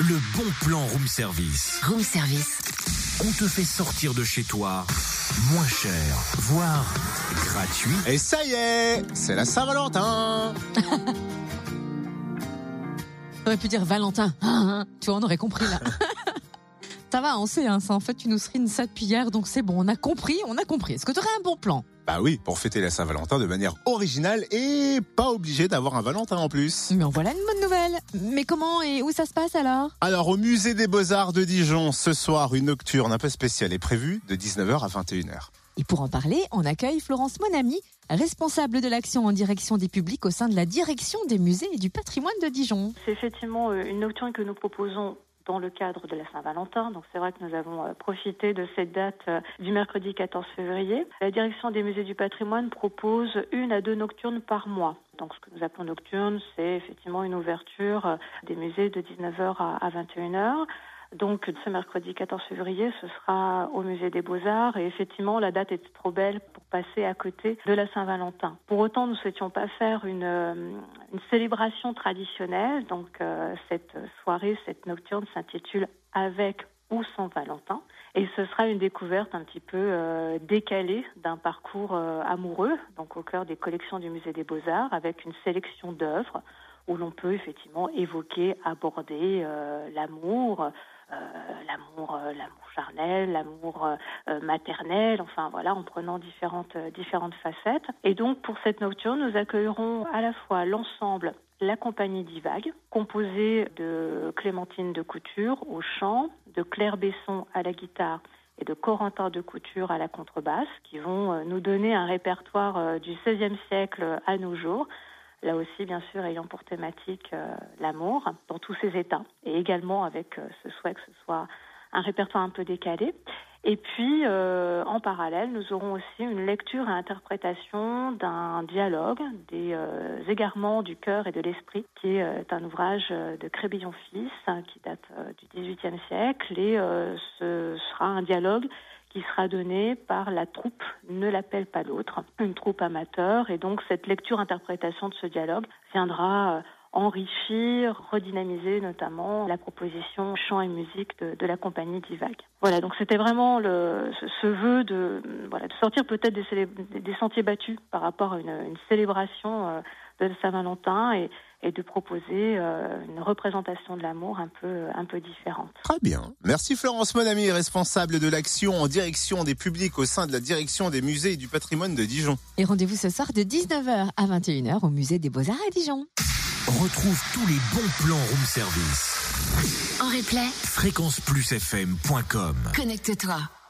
le bon plan room service. Room service. On te fait sortir de chez toi moins cher, voire gratuit. Et ça y est, c'est la Saint-Valentin. T'aurais pu dire Valentin. Tu vois, on aurait compris là. ça va, on sait, hein, ça en fait une ouserine ça depuis hier, donc c'est bon, on a compris, on a compris. Est-ce que tu aurais un bon plan? Bah oui, pour fêter la Saint-Valentin de manière originale et pas obligé d'avoir un Valentin en plus. Mais en voilà une bonne nouvelle. Mais comment et où ça se passe alors? Alors au musée des Beaux-Arts de Dijon, ce soir, une nocturne un peu spéciale est prévue de 19h à 21h. Et pour en parler, on accueille Florence Monami, responsable de l'action en direction des publics au sein de la direction des musées et du patrimoine de Dijon. C'est effectivement euh, une nocturne que nous proposons dans le cadre de la Saint-Valentin. Donc c'est vrai que nous avons euh, profité de cette date euh, du mercredi 14 février. La direction des musées du patrimoine propose une à deux nocturnes par mois. Donc ce que nous appelons nocturne, c'est effectivement une ouverture des musées de 19h à 21h. Donc ce mercredi 14 février, ce sera au musée des Beaux-Arts et effectivement la date était trop belle pour passer à côté de la Saint-Valentin. Pour autant, nous ne souhaitions pas faire une, euh, célébration traditionnelle. Donc euh, cette soirée, cette nocturne s'intitule Avec ou sans Valentin. Et ce sera une découverte un petit peu euh, décalée d'un parcours amoureux, donc au cœur des collections du musée des Beaux-Arts, avec une sélection d'œuvres où l'on peut effectivement évoquer, aborder l'amour, euh, l'amour, euh, l'amour charnel, l'amour euh, maternel, enfin voilà, en prenant différentes différentes facettes. Et donc pour cette nocturne, nous accueillerons à la fois l'ensemble la compagnie Divague, composée de Clémentine de Couture au chant, de Claire Besson à la guitare et de Corentin de Couture à la contrebasse, qui vont nous donner un répertoire du XVIe siècle à nos jours, là aussi bien sûr ayant pour thématique euh, l'amour dans tous ses états, et également avec euh, ce souhait que ce soit un répertoire un peu décalé. Et puis, euh, en parallèle, nous aurons aussi une lecture et interprétation d'un dialogue des égarements du cœur et de l'esprit, qui est un ouvrage de Crébillon-Fils, hein, qui date du XVIIIe siècle, et ce sera un dialogue qui sera donnée par la troupe Ne l'appelle pas l'autre, une troupe amateur. Et donc cette lecture-interprétation de ce dialogue viendra euh, enrichir, redynamiser notamment la proposition chant et musique de, la compagnie Divague. Voilà, donc c'était vraiment le, ce, vœu de, voilà, de sortir peut-être des, des, sentiers battus par rapport à une, une célébration euh, de Saint-Valentin et, et de proposer euh, une représentation de l'amour un peu, un peu différente. Très bien. Merci Florence Monami, responsable de l'action en direction des publics au sein de la direction des musées et du patrimoine de Dijon. Et rendez-vous ce soir de 19h à 21h au musée des Beaux-Arts à Dijon. Retrouve tous les bons plans room service. En replay, fréquenceplusfm.com. Connecte-toi.